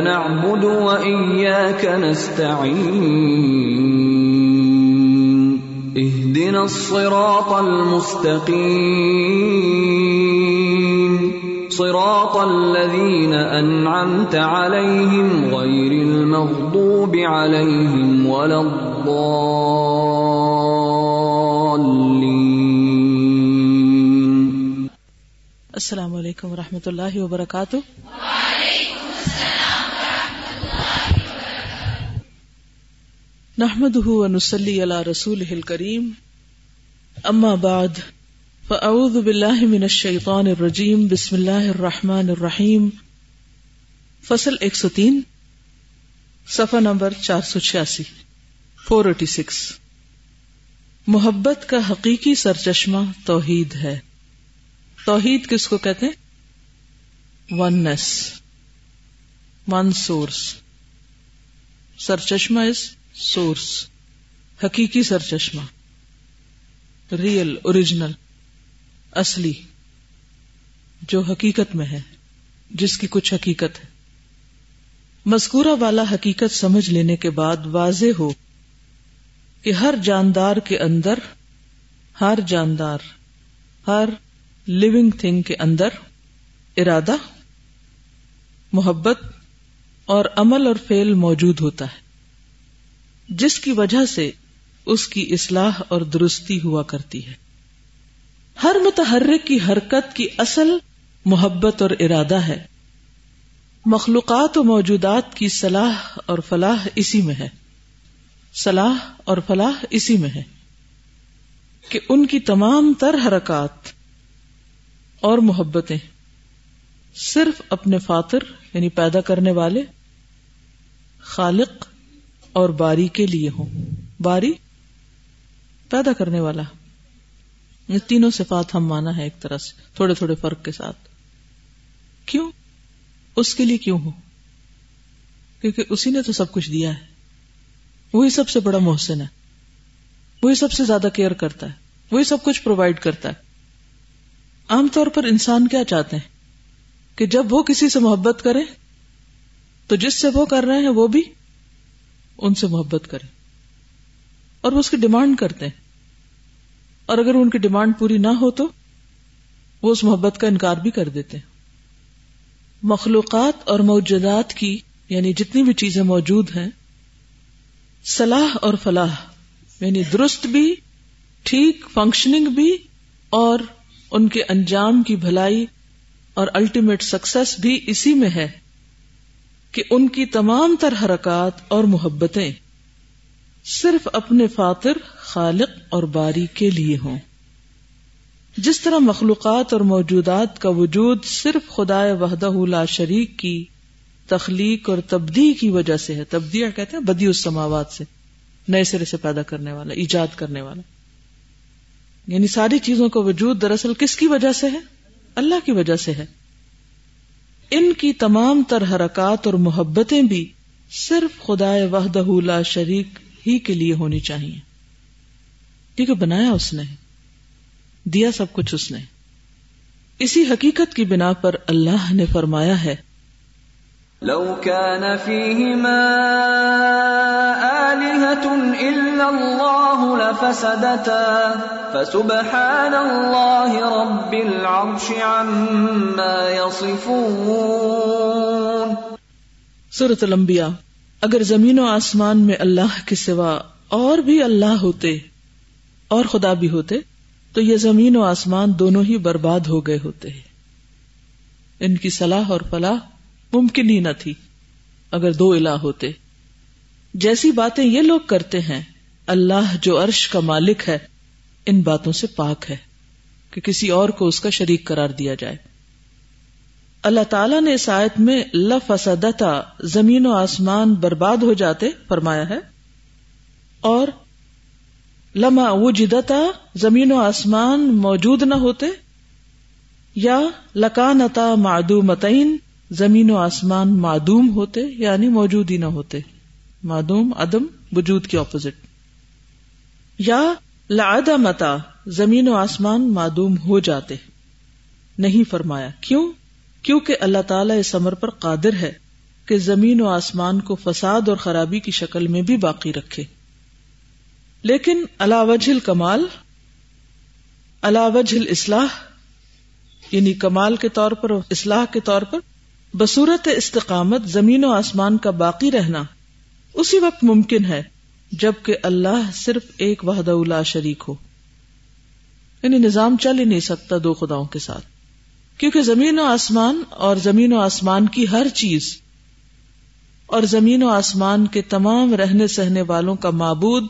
نعبد و ایاک نستعین اهدنا الصراط المستقیم صراط الذين أنعمت عليهم غير المغضوب عليهم ولا الضالين. السلام علیکم ورحمۃ اللہ وبرکاتہ نحمده ونصلي على رسوله الكريم. اما بعد فاعوذ بالله من الشيطان الرجيم. بسم الله الرحمن الرحيم. فصل 103 صفحہ نمبر 486 486 محبت کا حقیقی سرچشمہ توحید ہے. توحید کس کو کہتے ہیں؟ ونس ون سورس سرچشمہ از سورس، حقیقی سرچشمہ، ریئل، اوریجنل، اصلی، جو حقیقت میں ہے، جس کی کچھ حقیقت ہے۔ مذکورہ والا حقیقت سمجھ لینے کے بعد واضح ہو کہ ہر جاندار کے اندر، ہر جاندار، ہر لونگ تھنگ کے اندر ارادہ، محبت اور عمل اور فعل موجود ہوتا ہے۔ جس کی وجہ سے اس کی اصلاح اور درستی ہوا کرتی ہے۔ ہر متحرک کی حرکت کی اصل محبت اور ارادہ ہے۔ مخلوقات و موجودات کی صلاح اور فلاح اسی میں ہے۔ صلاح اور فلاح اسی میں ہے۔ کہ ان کی تمام تر حرکات اور محبتیں صرف اپنے فاطر یعنی پیدا کرنے والے خالق اور باری کے لیے ہوں۔ باری پیدا کرنے والا۔ یہ تینوں صفات ہم مانا ہے ایک طرح سے، تھوڑے تھوڑے فرق کے ساتھ۔ کیوں؟ اس کے لیے کیوں ہو کیونکہ اسی نے تو سب کچھ دیا ہے۔ وہی سب سے بڑا محسن ہے۔ وہی سب سے زیادہ کیئر کرتا ہے۔ وہی سب کچھ پرووائڈ کرتا ہے۔ عام طور پر انسان کیا چاہتے ہیں؟ کہ جب وہ کسی سے محبت کرے، تو جس سے وہ کر رہے ہیں وہ بھی ان سے محبت کرے اور وہ اس کی ڈیمانڈ کرتے ہیں اور اگر ان کی ڈیمانڈ پوری نہ ہو تو وہ اس محبت کا انکار بھی کر دیتے ہیں۔ مخلوقات اور موجودات کی یعنی جتنی بھی چیزیں موجود ہیں، صلاح اور فلاح یعنی درست بھی، ٹھیک فنکشننگ بھی اور ان کے انجام کی بھلائی اور الٹیمیٹ سکسس بھی اسی میں ہے۔ کہ ان کی تمام تر حرکات اور محبتیں صرف اپنے فاطر، خالق اور باری کے لیے ہوں۔ جس طرح مخلوقات اور موجودات کا وجود صرف خدا وحدہ لا شریک کی تخلیق اور تبدیل کی وجہ سے ہے۔ تبدیل کہتے ہیں بدی اس سماوات سے، نئے سرے سے پیدا کرنے والا، ایجاد کرنے والا۔ یعنی ساری چیزوں کا وجود دراصل کس کی وجہ سے ہے؟ اللہ کی وجہ سے ہے۔ ان کی تمام تر حرکات اور محبتیں بھی صرف خدا وحدہ لا شریک ہی کے لیے ہونی چاہیے۔ کیونکہ بنایا اس نے، دیا سب کچھ اس نے۔ اسی حقیقت کی بنا پر اللہ نے فرمایا ہے، لو كان فيهما آلهة إلا الله لفسدتا فسبحان الله رب العرش عما يصفون سورة الانبیاء، اگر زمین و آسمان میں اللہ کے سوا اور بھی اللہ ہوتے اور خدا بھی ہوتے، تو یہ زمین و آسمان دونوں ہی برباد ہو گئے ہوتے ان کی صلاح اور فلاح ممکن ہی نہ تھی، اگر دو الہ ہوتے۔ جیسی باتیں یہ لوگ کرتے ہیں، اللہ جو عرش کا مالک ہے، ان باتوں سے پاک ہے کہ کسی اور کو اس کا شریک قرار دیا جائے۔ اللہ تعالیٰ نے اس آیت میں لفسدتا زمین و آسمان برباد ہو جاتے فرمایا ہے۔ اور لما وجدتا زمین و آسمان موجود نہ ہوتے، یا لکانتا معدومتین، زمین و آسمان معدوم ہوتے یعنی موجود ہی نہ ہوتے۔ معدوم، عدم، وجود کے اپوزٹ یا لعدمتا زمین و آسمان معدوم ہو جاتے نہیں فرمایا، کیوں؟ کیونکہ اللہ تعالیٰ اس عمر پر قادر ہے کہ زمین و آسمان کو فساد اور خرابی کی شکل میں بھی باقی رکھے۔ لیکن وجہ کمال وجہ اصلاح یعنی کمال کے طور پر اصلاح کے طور پر، بصورت استقامت زمین و آسمان کا باقی رہنا۔ اسی وقت ممکن ہے جبکہ اللہ صرف ایک وحدہ الا شریک ہو۔ یعنی نظام چل ہی نہیں سکتا دو خداؤں کے ساتھ۔ کیونکہ زمین و آسمان اور زمین و آسمان کی ہر چیز اور زمین و آسمان کے تمام رہنے سہنے والوں کا معبود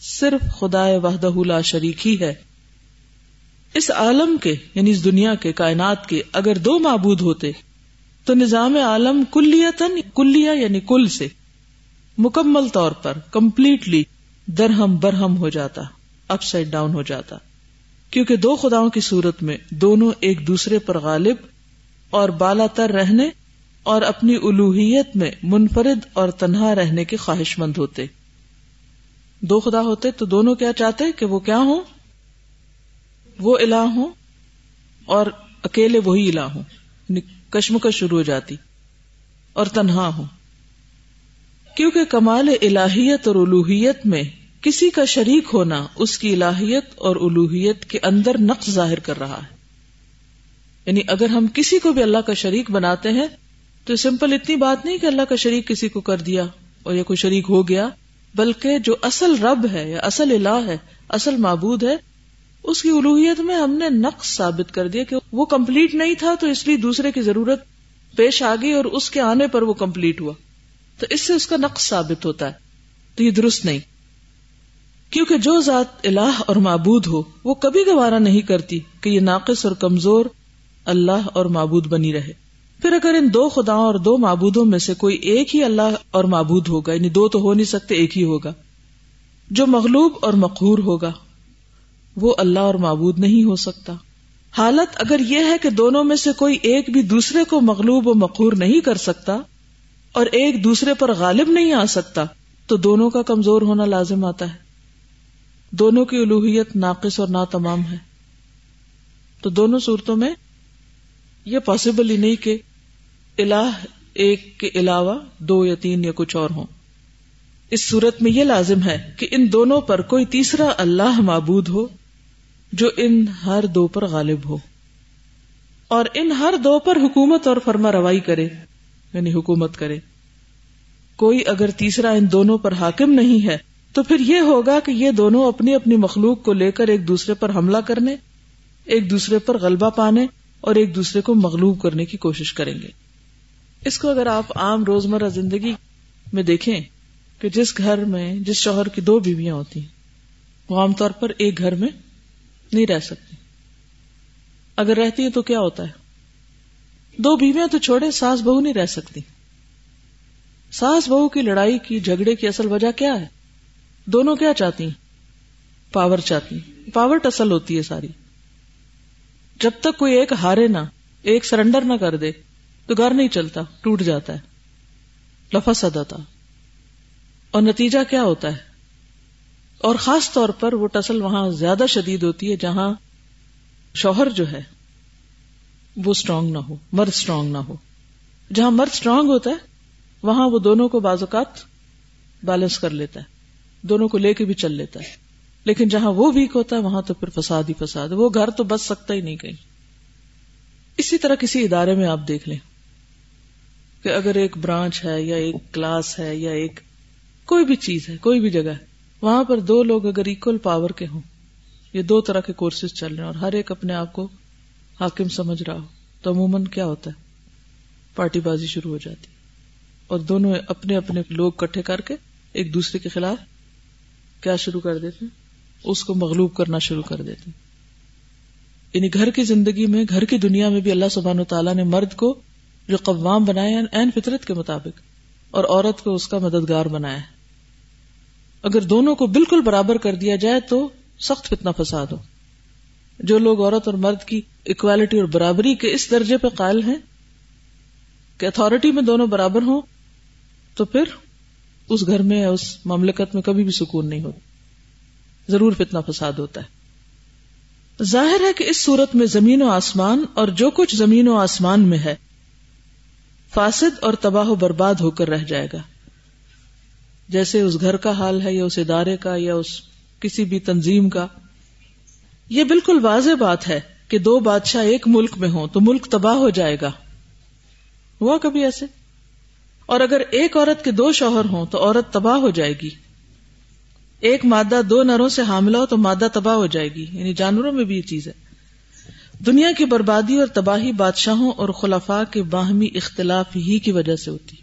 صرف خدا وحدہ لا شریک ہی ہے۔ اس عالم کے یعنی اس دنیا کے، کائنات کے اگر دو معبود ہوتے تو نظام عالم کلیتن کلیا یعنی کل سے۔ مکمل طور پر کمپلیٹلی درہم برہم ہو جاتا اپ سائڈ ڈاؤن ہو جاتا۔ کیونکہ دو خداؤں کی صورت میں دونوں ایک دوسرے پر غالب اور بالا تر رہنے اور اپنی الوحیت میں منفرد اور تنہا رہنے کے خواہش مند ہوتے۔ دو خدا ہوتے تو دونوں کیا چاہتے کہ وہ کیا ہوں؟ وہ الہ ہوں اور اکیلے وہی الہ ہوں یعنی کشمکش شروع ہو جاتی اور تنہا ہوں۔ کیونکہ کمال الہیت اور الوحیت میں کسی کا شریک ہونا اس کی الہیت اور الوحیت کے اندر نقص ظاہر کر رہا ہے۔ یعنی اگر ہم کسی کو بھی اللہ کا شریک بناتے ہیں، تو سمپل اتنی بات نہیں کہ اللہ کا شریک کسی کو کر دیا اور یا کوئی شریک ہو گیا، بلکہ جو اصل رب ہے یا اصل الہ ہے، اصل معبود ہے، اس کی الوحیت میں ہم نے نقص ثابت کر دیا کہ وہ کمپلیٹ نہیں تھا تو اس لیے دوسرے کی ضرورت پیش آ گئی اور اس کے آنے پر وہ کمپلیٹ ہوا۔ تو اس سے اس کا نقص ثابت ہوتا ہے۔ تو یہ درست نہیں۔ کیونکہ جو ذات الہ اور معبود ہو، وہ کبھی گوارا نہیں کرتی کہ یہ ناقص اور کمزور اللہ اور معبود بنی رہے۔ پھر اگر ان دو خداؤں اور دو معبودوں میں سے کوئی ایک ہی اللہ اور معبود ہوگا یعنی دو تو ہو نہیں سکتے، ایک ہی ہوگا۔ جو مغلوب اور مقہور ہوگا، وہ اللہ اور معبود نہیں ہو سکتا۔ حالت اگر یہ ہے کہ دونوں میں سے کوئی ایک بھی دوسرے کو مغلوب و مقہور نہیں کر سکتا اور ایک دوسرے پر غالب نہیں آ سکتا، تو دونوں کا کمزور ہونا لازم آتا ہے۔ دونوں کی الوحیت ناقص اور نا تمام ہے۔ تو دونوں صورتوں میں یہ پاسبل ہی نہیں کہ الہ ایک کے علاوہ دو یا تین یا کچھ اور ہوں۔ اس صورت میں یہ لازم ہے کہ ان دونوں پر کوئی تیسرا اللہ معبود ہو جو ان ہر دو پر غالب ہو۔ اور ان ہر دو پر حکومت اور فرما روائی کرے۔ یعنی حکومت کرے۔ کوئی اگر تیسرا ان دونوں پر حاکم نہیں ہے، تو پھر یہ ہوگا کہ یہ دونوں اپنی اپنی مخلوق کو لے کر ایک دوسرے پر حملہ کرنے، ایک دوسرے پر غلبہ پانے اور ایک دوسرے کو مغلوب کرنے کی کوشش کریں گے۔ اس کو اگر آپ عام روزمرہ زندگی میں دیکھیں کہ جس گھر میں، جس شوہر کی دو بیویاں ہوتی ہیں، وہ عام طور پر ایک گھر میں نہیں رہ سکتی۔ اگر رہتی ہے تو کیا ہوتا ہے؟ دو بیویاں تو چھوڑے، ساس بہو نہیں رہ سکتی۔ ساس بہو کی لڑائی کی جھگڑے کی اصل وجہ کیا ہے؟ دونوں کیا چاہتی؟ ہیں پاور چاہتی۔ ہیں پاور ٹسل ہوتی ہے ساری۔ جب تک کوئی ایک ہارے نہ، ایک سرنڈر نہ کر دے، تو گھر نہیں چلتا، ٹوٹ جاتا ہے۔ لفا سداتا اور نتیجہ کیا ہوتا ہے؟ اور خاص طور پر وہ ٹسل وہاں زیادہ شدید ہوتی ہے، جہاں شوہر جو ہے وہ اسٹرانگ نہ ہو، مرد اسٹرانگ نہ ہو۔ جہاں مرد اسٹرانگ ہوتا ہے، وہاں وہ دونوں کو بازوقات بیلنس کر لیتا ہے، دونوں کو لے کے بھی چل لیتا ہے۔ لیکن جہاں وہ ویک ہوتا ہے، وہاں تو پھر فساد ہی فساد وہ گھر تو بچ سکتا ہی نہیں کہیں۔ اسی طرح کسی ادارے میں آپ دیکھ لیں کہ اگر ایک برانچ ہے یا ایک کلاس ہے یا ایک کوئی بھی چیز ہے، کوئی بھی جگہ ہے، وہاں پر دو لوگ اگر اکول پاور کے ہوں، یہ دو طرح کے کورسز چل رہے ہیں اور ہر ایک اپنے آپ کو حاکم سمجھ رہا ہو تو عموماً کیا ہوتا ہے؟ پارٹی بازی شروع ہو جاتی اور دونوں اپنے اپنے لوگ کٹھے کر کے ایک دوسرے کے خلاف کیا شروع کر دیتے اس کو مغلوب کرنا شروع کر دیتے یعنی گھر کی زندگی میں، گھر کی دنیا میں بھی اللہ سبحان تعالیٰ نے مرد کو جو قوام بنایا این فطرت کے مطابق، اور عورت کو اس کا مددگار بنایا اگر دونوں کو بالکل برابر کر دیا جائے تو سخت فتنا فساد ہو۔ جو لوگ عورت اور مرد کی اکوالٹی اور برابری کے اس درجے پہ قائل ہیں کہ اتارٹی میں دونوں برابر ہوں، تو پھر اس گھر میں یا اس مملکت میں کبھی بھی سکون نہیں ہوتا۔ ضرور فتنا فساد ہوتا ہے۔ ظاہر ہے کہ اس صورت میں زمین و آسمان اور جو کچھ زمین و آسمان میں ہے، فاسد اور تباہ و برباد ہو کر رہ جائے گا۔ جیسے اس گھر کا حال ہے یا اس ادارے کا یا اس کسی بھی تنظیم کا یہ بالکل واضح بات ہے کہ دو بادشاہ ایک ملک میں ہوں تو ملک تباہ ہو جائے گا۔ ہوا کبھی ایسے؟ اور اگر ایک عورت کے دو شوہر ہوں تو عورت تباہ ہو جائے گی۔ ایک مادہ دو نروں سے حاملہ ہو تو مادہ تباہ ہو جائے گی۔ یعنی جانوروں میں بھی یہ چیز ہے۔ دنیا کی بربادی اور تباہی بادشاہوں اور خلفاء کے باہمی اختلاف ہی کی وجہ سے ہوتی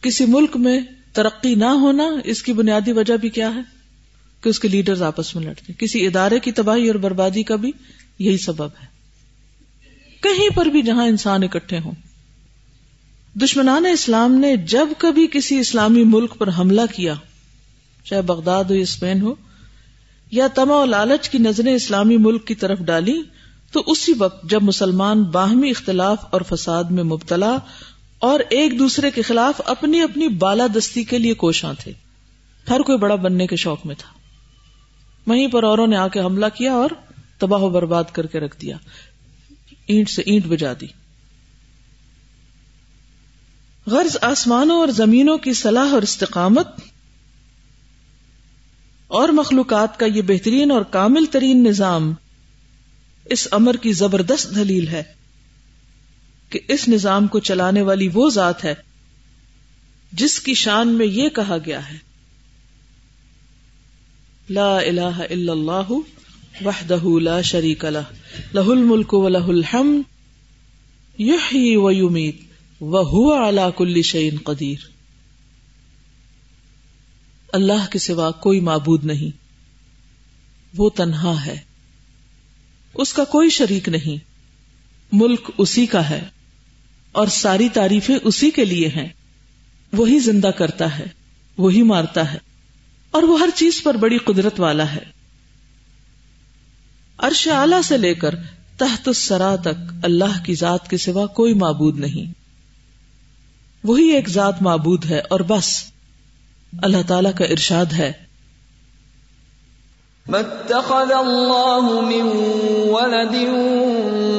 کسی ملک میں ترقی نہ ہونا اس کی بنیادی وجہ بھی کیا ہے؟ کہ اس کے لیڈرز آپس میں لڑتے کسی ادارے کی تباہی اور بربادی کا بھی یہی سبب ہے۔ کہیں پر بھی جہاں انسان اکٹھے ہوں۔ دشمنان اسلام نے جب کبھی کسی اسلامی ملک پر حملہ کیا، چاہے بغداد ہو یا اسپین ہو، یا تما و لالچ کی نظریں اسلامی ملک کی طرف ڈالی، تو اسی وقت جب مسلمان باہمی اختلاف اور فساد میں مبتلا اور ایک دوسرے کے خلاف اپنی اپنی بالادستی کے لیے کوشاں تھے، ہر کوئی بڑا بننے کے شوق میں تھا۔ وہیں پر اوروں نے آ کے حملہ کیا اور تباہ و برباد کر کے رکھ دیا۔ اینٹ سے اینٹ بجا دی۔ غرض آسمانوں اور زمینوں کی صلاح اور استقامت اور مخلوقات کا یہ بہترین اور کامل ترین نظام اس امر کی زبردست دلیل ہے کہ اس نظام کو چلانے والی وہ ذات ہے جس کی شان میں یہ کہا گیا ہے۔ لا الہ الا اللہ وحدہ لا شریک لہ لہ الملک و لہ الحمد یحیی و یمیت وہو علا کل شیء قدیر اللہ کے سوا کوئی معبود نہیں، وہ تنہا ہے، اس کا کوئی شریک نہیں، ملک اسی کا ہے، اور ساری تعریفیں اسی کے لیے ہیں، وہی زندہ کرتا ہے، وہی مارتا ہے۔ اور وہ ہر چیز پر بڑی قدرت والا ہے۔ عرش اعلی سے لے کر تحت السرا تک اللہ کی ذات کے سوا کوئی معبود نہیں۔ وہی ایک ذات معبود ہے اور بس۔ اللہ تعالی کا ارشاد ہے۔ متخذ الله من ولد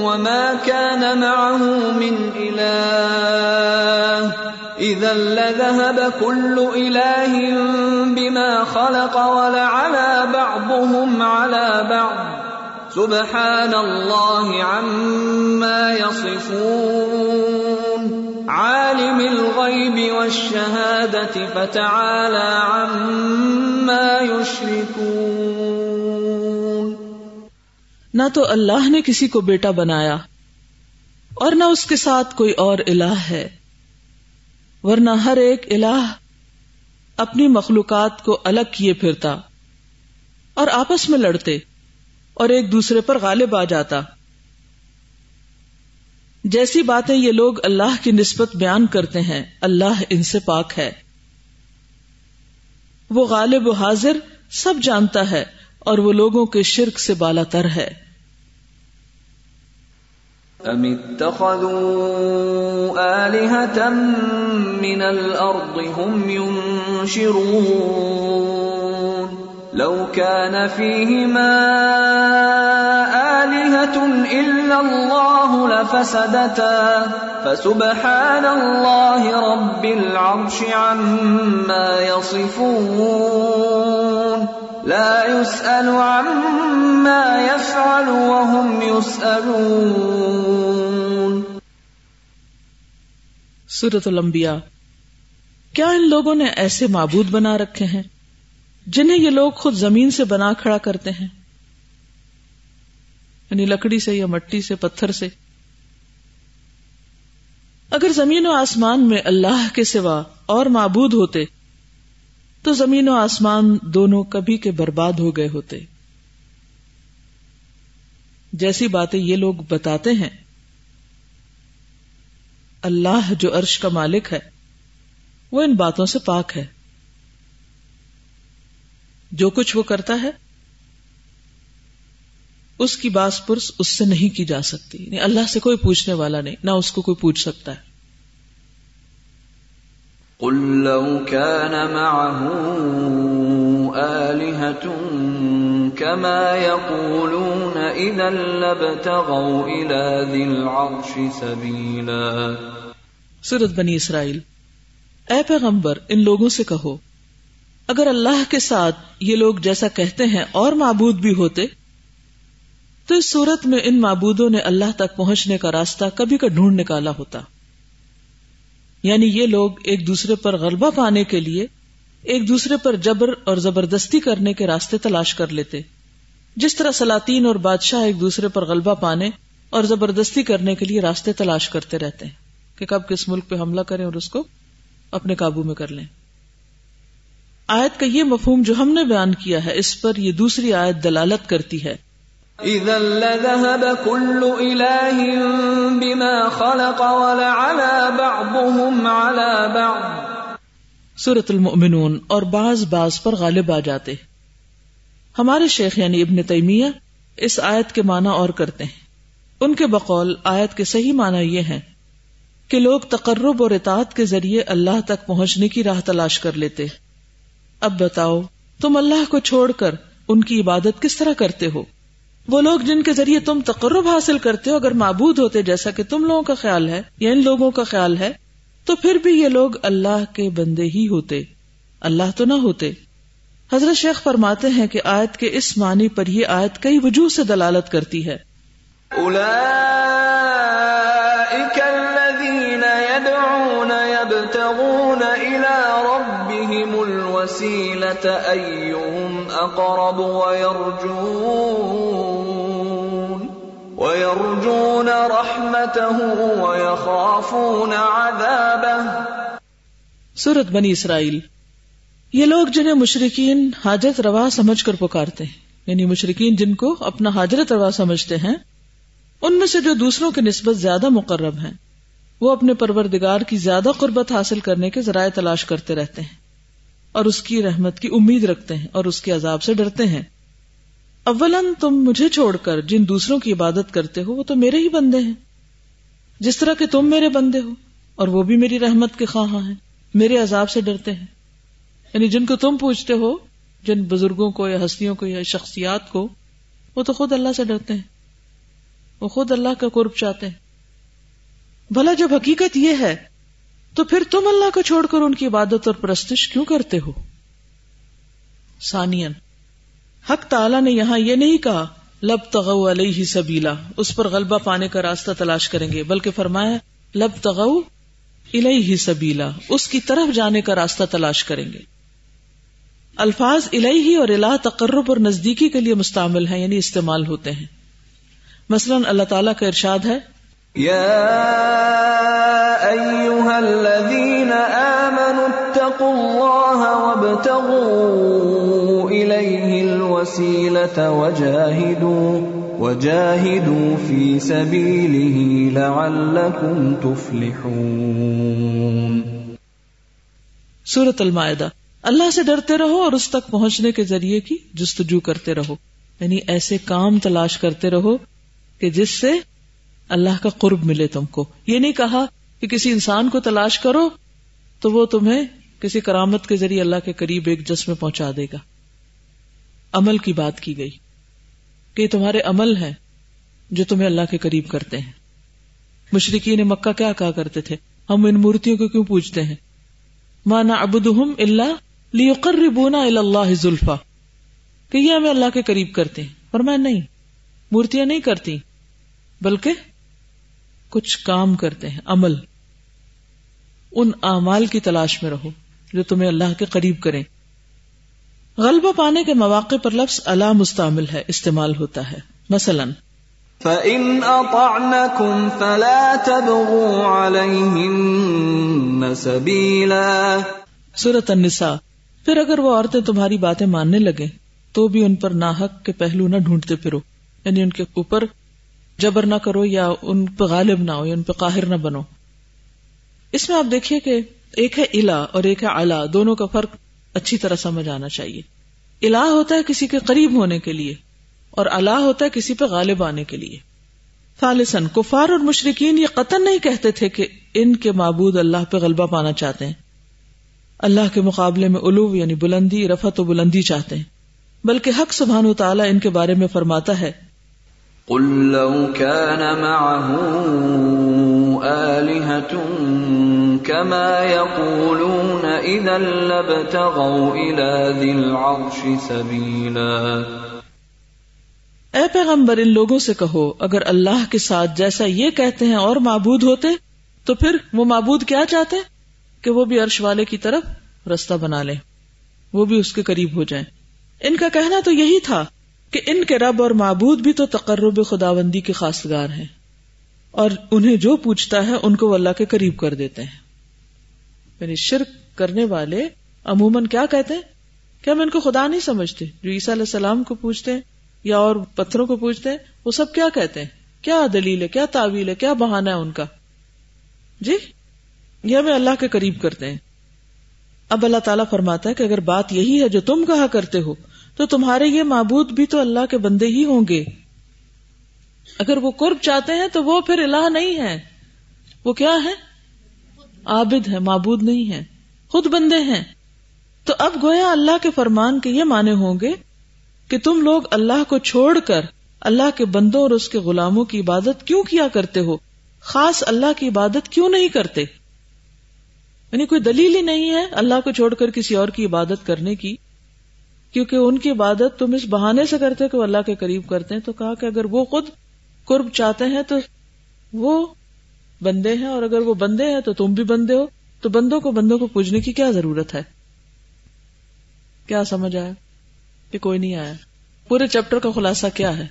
وما كان معه من إله۔ إذا لذهب كل إله بما خلق ولعلى بعضهم على بعض. سبحان الله عما يصفون. عالم الغيب والشهادة فتعالى عما يشركون. نہ تو اللہ نے کسی کو بیٹا بنایا اور نہ اس کے ساتھ کوئی اور الہ ہے۔ ورنہ ہر ایک الہ اپنی مخلوقات کو الگ کیے پھرتا اور آپس میں لڑتے اور ایک دوسرے پر غالب آ جاتا۔ جیسی باتیں یہ لوگ اللہ کی نسبت بیان کرتے ہیں، اللہ ان سے پاک ہے۔ وہ غالب و حاضر سب جانتا ہے اور وہ لوگوں کے شرک سے بالا تر ہے۔ ام اتخذوا آلهة من الارض هم ينشرون لو كان فيهما آلهة إلا الله لفسدتا فسبحان الله رب العرش عما يصفون. لا يسأل عما يفعل وهم يسألون. سورة الانبیاء. کیا ان لوگوں نے ایسے معبود بنا رکھے ہیں جنہیں یہ لوگ خود زمین سے بنا کھڑا کرتے ہیں؟ یعنی لکڑی سے یا مٹی سے، پتھر سے۔ اگر زمین و آسمان میں اللہ کے سوا اور معبود ہوتے، تو زمین و آسمان دونوں کبھی کے برباد ہو گئے ہوتے۔ جیسی باتیں یہ لوگ بتاتے ہیں، اللہ جو عرش کا مالک ہے، وہ ان باتوں سے پاک ہے۔ جو کچھ وہ کرتا ہے اس کی باس پرس اس سے نہیں کی جا سکتی۔ یعنی اللہ سے کوئی پوچھنے والا نہیں نہ اس کو کوئی پوچھ سکتا ہے۔ قل لو كان معه آلهة كما يقولون إذا لابتغوا إلى ذي العرش سبيلا۔ سورت بنی اسرائیل اے پیغمبر ان لوگوں سے کہو اگر اللہ کے ساتھ یہ لوگ جیسا کہتے ہیں اور معبود بھی ہوتے تو اس صورت میں ان معبودوں نے اللہ تک پہنچنے کا راستہ کبھی کا ڈھونڈ نکالا ہوتا۔ یعنی یہ لوگ ایک دوسرے پر غلبہ پانے کے لیے ایک دوسرے پر جبر اور زبردستی کرنے کے راستے تلاش کر لیتے۔ جس طرح سلاطین اور بادشاہ ایک دوسرے پر غلبہ پانے اور زبردستی کرنے کے لیے راستے تلاش کرتے رہتے ہیں کہ کب کس ملک پہ حملہ کریں اور اس کو اپنے قابو میں کر لیں۔ آیت کا یہ مفہوم جو ہم نے بیان کیا ہے، اس پر یہ دوسری آیت دلالت کرتی ہے۔ إذا لذهب كل إله بما خلق ولعلى بعضهم على بعض. سورة المؤمنون اور بعض بعض پر غالب آ جاتے ہمارے شیخ یعنی ابن تیمیہ اس آیت کے معنی اور کرتے ہیں۔ ان کے بقول آیت کے صحیح معنی یہ ہیں کہ لوگ تقرب اور اطاعت کے ذریعے اللہ تک پہنچنے کی راہ تلاش کر لیتے اب بتاؤ، تم اللہ کو چھوڑ کر ان کی عبادت کس طرح کرتے ہو؟ وہ لوگ جن کے ذریعے تم تقرب حاصل کرتے ہو، اگر معبود ہوتے جیسا کہ تم لوگوں کا خیال ہے، یا ان لوگوں کا خیال ہے، تو پھر بھی یہ لوگ اللہ کے بندے ہی ہوتے، اللہ تو نہ ہوتے۔ حضرت شیخ فرماتے ہیں کہ آیت کے اس معنی پر یہ آیت کئی وجوہ سے دلالت کرتی ہے۔ اقرب ويرجون ويرجون رحمته ويخافون عذابه سورت بنی اسرائیل، یہ لوگ جنہیں مشرقین حاجت روا سمجھ کر پکارتے ہیں یعنی مشرقین جن کو اپنا حاجرت روا سمجھتے ہیں، ان میں سے جو دوسروں کی نسبت زیادہ مقرب ہیں، وہ اپنے پروردگار کی زیادہ قربت حاصل کرنے کے ذرائع تلاش کرتے رہتے ہیں، اور اس کی رحمت کی امید رکھتے ہیں، اور اس کے عذاب سے ڈرتے ہیں۔ اولن تم مجھے چھوڑ کر جن دوسروں کی عبادت کرتے ہو وہ تو میرے ہی بندے ہیں۔ جس طرح کہ تم میرے بندے ہو اور وہ بھی میری رحمت کے خواہاں ہیں، میرے عذاب سے ڈرتے ہیں۔ یعنی جن کو تم پوچھتے ہو، جن بزرگوں کو یا ہستیوں کو یا شخصیات کو، وہ تو خود اللہ سے ڈرتے ہیں۔ وہ خود اللہ کا قرب چاہتے ہیں۔ بھلا جب حقیقت یہ ہے، تو پھر تم اللہ کو چھوڑ کر ان کی عبادت اور پرستش کیوں کرتے ہو؟ سانین حق تعالی نے یہاں یہ نہیں کہا، لب تغو علیہ سبیلا، اس پر غلبہ پانے کا راستہ تلاش کریں گے، بلکہ فرمایا، لب تغو الہ سبیلا، اس کی طرف جانے کا راستہ تلاش کریں گے۔ الفاظ الہی اور الہ تقرب اور نزدیکی کے لیے مستعمل ہیں یعنی استعمال ہوتے ہیں۔ مثلا اللہ تعالیٰ کا ارشاد ہے الذين آمنوا اتقوا الله وابتغوا الوسيلة وجاهدوا وجاهدوا في سبيله لعلكم تفلحون. سورة المائدہ، اللہ سے ڈرتے رہو اور اس تک پہنچنے کے ذریعے کی جستجو کرتے رہو۔ یعنی ایسے کام تلاش کرتے رہو کہ جس سے اللہ کا قرب ملے تم کو۔ یہ نہیں کہا کہ کسی انسان کو تلاش کرو تو وہ تمہیں کسی کرامت کے ذریعے اللہ کے قریب ایک جس میں پہنچا دے گا۔ عمل کی بات کی گئی کہ یہ تمہارے عمل ہیں جو تمہیں اللہ کے قریب کرتے ہیں۔ مشرقی نے مکہ کیا کہا کرتے تھے؟ ہم ان مورتیوں کو کیوں پوچھتے ہیں؟ مانا ابد اللہ لیقربونا اللہ زلفا کہ یہ ہمیں اللہ کے قریب کرتے ہیں۔ اور میں نہیں، مورتیاں نہیں کرتی، بلکہ کچھ کام کرتے ہیں، عمل۔ ان اعمال کی تلاش میں رہو جو تمہیں اللہ کے قریب کریں۔ غلبہ پانے کے مواقع پر لفظ اللہ مستعمل ہے استعمال ہوتا ہے۔ مثلا فَإِنْ أَطَعْنَكُمْ فَلَا تَبْغُوا عَلَيْهِنَّ سَبِيلًا۔ سورة النساء پھر اگر وہ عورتیں تمہاری باتیں ماننے لگیں تو بھی ان پر ناحق کے پہلو نہ ڈھونڈتے پھرو۔ یعنی ان کے اوپر جبر نہ کرو یا ان پہ غالب نہ ہو یا ان پہ قاہر نہ بنو۔ اس میں آپ دیکھیے کہ ایک ہے الا اور ایک ہے الا دونوں کا فرق اچھی طرح سمجھ آنا چاہیے۔ الا ہوتا ہے کسی کے قریب ہونے کے لیے اور اللہ ہوتا ہے کسی پہ غالب آنے کے لیے۔ ثالثن کفار اور مشرقین یہ قطن نہیں کہتے تھے کہ ان کے معبود اللہ پہ غلبہ پانا چاہتے ہیں۔ اللہ کے مقابلے میں الو یعنی بلندی رفت و بلندی چاہتے ہیں۔ بلکہ حق سبحان و تعالیٰ ان کے بارے میں فرماتا ہے قل لو كان معه آلهة كما يقولون إذا لابتغوا إلى ذي العرش سبيلا. اے پیغمبر، ان لوگوں سے کہو، اگر اللہ کے ساتھ جیسا یہ کہتے ہیں اور معبود ہوتے، تو پھر وہ معبود کیا چاہتے؟ کہ وہ بھی عرش والے کی طرف رستہ بنا لیں، وہ بھی اس کے قریب ہو جائیں۔ ان کا کہنا تو یہی تھا کہ ان کے رب اور معبود بھی تو تقرب خداوندی کے خاصگار ہیں اور انہیں جو پوچھتا ہے ان کو وہ اللہ کے قریب کر دیتے ہیں۔ یعنی شرک کرنے والے عموماً کیا کہتے ہیں؟ کہ ہم ان کو خدا نہیں سمجھتے؟ جو عیسیٰ علیہ السلام کو پوچھتے ہیں یا اور پتھروں کو پوچھتے ہیں، وہ سب کیا کہتے ہیں؟ کیا دلیل ہے؟ کیا تعویل ہے؟ کیا بہانا ہے ان کا؟ جی یہ ہمیں اللہ کے قریب کرتے ہیں۔ اب اللہ تعالیٰ فرماتا ہے کہ اگر بات یہی ہے جو تم کہا کرتے ہو تو تمہارے یہ معبود بھی تو اللہ کے بندے ہی ہوں گے۔ اگر وہ قرب چاہتے ہیں تو وہ پھر الہ نہیں ہے وہ کیا ہے عابد ہے معبود نہیں ہے خود بندے ہیں۔ تو اب گویا اللہ کے فرمان کے یہ معنی ہوں گے کہ تم لوگ اللہ کو چھوڑ کر اللہ کے بندوں اور اس کے غلاموں کی عبادت کیوں کیا کرتے ہو؟ خاص اللہ کی عبادت کیوں نہیں کرتے؟ یعنی کوئی دلیل ہی نہیں ہے اللہ کو چھوڑ کر کسی اور کی عبادت کرنے کی۔ کیونکہ ان کی عبادت تم اس بہانے سے کرتے کہ وہ اللہ کے قریب کرتے ہیں۔ تو کہا کہ اگر وہ خود قرب چاہتے ہیں تو وہ بندے ہیں اور اگر وہ بندے ہیں تو تم بھی بندے ہو۔ تو بندوں کو بندوں کو پوجنے کی کیا ضرورت ہے؟ کیا سمجھ آیا کہ کوئی نہیں آیا؟ پورے چیپٹر کا خلاصہ کیا ہے؟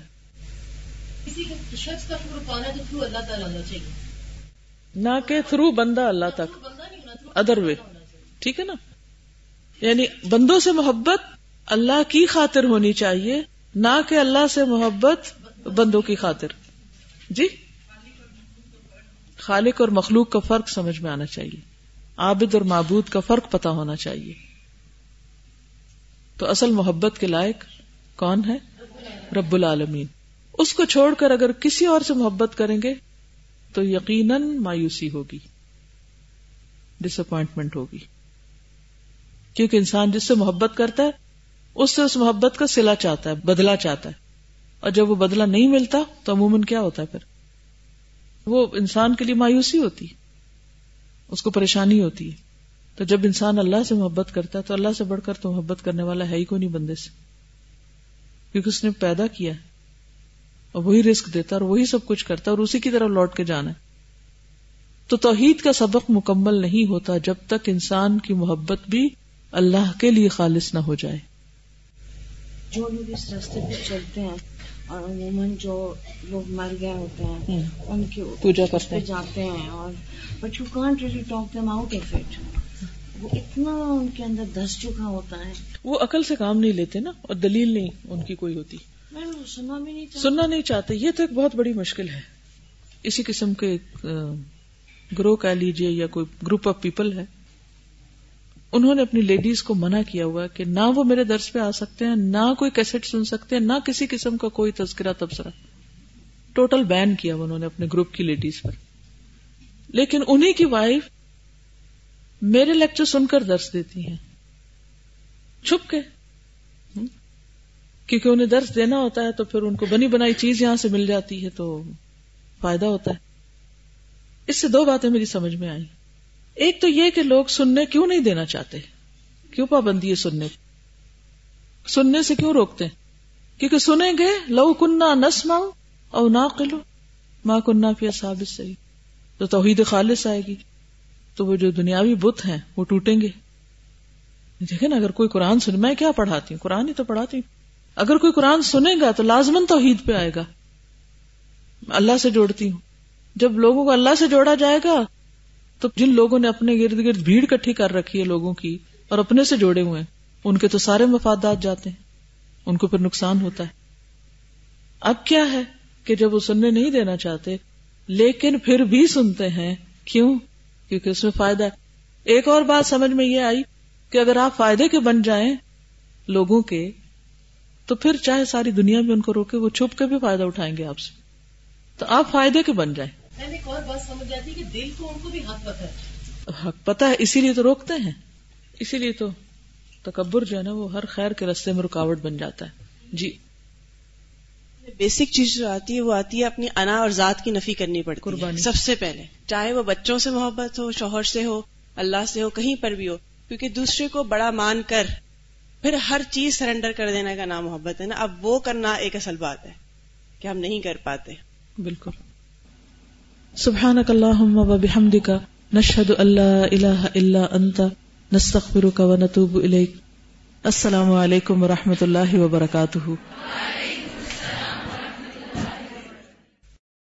نہ کہ تھرو بندہ اللہ تک۔ ادر وے ٹھیک ہے نا؟ یعنی بندوں سے محبت اللہ کی خاطر ہونی چاہیے، نہ کہ اللہ سے محبت بندوں کی خاطر۔ جی؟ خالق اور مخلوق کا فرق سمجھ میں آنا چاہیے۔ عابد اور معبود کا فرق پتا ہونا چاہیے۔ تو اصل محبت کے لائق کون ہے؟ رب العالمین۔ اس کو چھوڑ کر اگر کسی اور سے محبت کریں گے، تو یقیناً مایوسی ہوگی۔ ڈس اپوائنٹمنٹ ہوگی۔ کیونکہ انسان جس سے محبت کرتا ہے اس سے اس محبت کا سلا چاہتا ہے، بدلا چاہتا ہے۔ اور جب وہ بدلا نہیں ملتا تو عموماً کیا ہوتا ہے پھر؟ وہ انسان کے لیے مایوسی ہوتی اس کو پریشانی ہوتی ہے۔ تو جب انسان اللہ سے محبت کرتا ہے تو اللہ سے بڑھ کر تو محبت کرنے والا ہے ہی کو نہیں بندے سے۔ کیونکہ اس نے پیدا کیا ہے۔ اور وہی رسک دیتا اور وہی سب کچھ کرتا اور اسی کی طرف لوٹ کے جانا ہے۔ تو توحید کا سبق مکمل نہیں ہوتا جب تک انسان کی محبت بھی اللہ کے لیے خالص نہ ہو جائے۔ جو لوگ اس راستے پہ چلتے ہیں اور عموماً جو لوگ مر گئے ہوتے ہیں ان کی پوجا کرتے جاتے ہیں اور but you can't really talk them out of it وہ اتنا ان کے اندر دس چکا ہوتا ہے۔ وہ عقل سے کام نہیں لیتے نا اور دلیل نہیں ان کی کوئی ہوتی۔ سننا بھی نہیں سننا نہیں چاہتے یہ تو ایک بہت بڑی مشکل ہے۔ اسی قسم کے گروہ کہہ لیجیے یا کوئی گروپ آف پیپل ہے۔ انہوں نے اپنی لیڈیز کو منع کیا ہوا کہ نہ وہ میرے درس پہ آ سکتے ہیں، نہ کوئی کیسٹ سن سکتے ہیں، نہ کسی قسم کا کوئی تذکرہ، تبصرہ۔ ٹوٹل بین کیا انہوں نے اپنے گروپ کی لیڈیز پر۔ لیکن انہیں کی وائف میرے لیکچر سن کر درس دیتی ہیں۔ چھپ کے۔ کیونکہ انہیں درس دینا ہوتا ہے تو پھر ان کو بنی بنائی چیز یہاں سے مل جاتی ہے تو فائدہ ہوتا ہے۔ اس سے دو باتیں میری سمجھ میں آئی ایک تو یہ کہ لوگ سننے کیوں نہیں دینا چاہتے؟ کیوں پابندی ہے سننے سننے سے کیوں روکتے ہیں؟ کیونکہ سنیں گے، لو کنہ نسما او نہ کلو ماں کنہ پیا ثابت صحیح تو توحید خالص آئے گی۔ تو وہ جو دنیاوی بت ہیں، وہ ٹوٹیں گے۔ دیکھیں نا، اگر کوئی قرآن سن، میں کیا پڑھاتی ہوں؟ قرآن ہی تو پڑھاتی ہوں۔ اگر کوئی قرآن سنے گا تو لازمن توحید پہ آئے گا۔ اللہ سے جوڑتی ہوں۔ جب لوگوں کو اللہ سے جوڑا جائے گا تو جن لوگوں نے اپنے گرد گرد بھیڑ کٹھی کر رکھی ہے لوگوں کی اور اپنے سے جوڑے ہوئے ہیں، ان کے تو سارے مفادات جاتے ہیں، ان کو پھر نقصان ہوتا ہے۔ اب کیا ہے کہ جب وہ سننے نہیں دینا چاہتے، لیکن پھر بھی سنتے ہیں، کیوں؟ کیونکہ اس میں فائدہ ہے۔ ایک اور بات سمجھ میں یہ آئی کہ اگر آپ فائدے کے بن جائیں لوگوں کے، تو پھر چاہے ساری دنیا میں ان کو روکے، وہ چھپ کے بھی فائدہ اٹھائیں گے آپ سے۔ تو آپ فائدے کے بن جائیں۔ ایک اور بات سمجھ جاتی ہے کہ دل کو ان کو بھی حق پتہ ہے۔ حق پتا ہے اسی لیے تو روکتے ہیں۔ اسی لیے تو تکبر جو ہے نا وہ ہر خیر کے رستے میں رکاوٹ بن جاتا ہے۔ جی۔ بیسک چیز جو آتی ہے وہ آتی ہے اپنی انا اور ذات کی نفی کرنی پڑتی قربانی۔ سب سے پہلے چاہے وہ بچوں سے محبت ہو شوہر سے ہو اللہ سے ہو کہیں پر بھی ہو کیونکہ دوسرے کو بڑا مان کر پھر ہر چیز سرنڈر کر دینے کا نام محبت ہے نا۔ اب وہ کرنا ایک اصل بات ہے کہ ہم نہیں کر پاتے۔ بالکل۔ سبحانك اللهم وبحمدك نشهد ان لا اله الا انت نستغفرك ونتوب اليك السلام علیکم ورحمۃ اللہ وبرکاتہ۔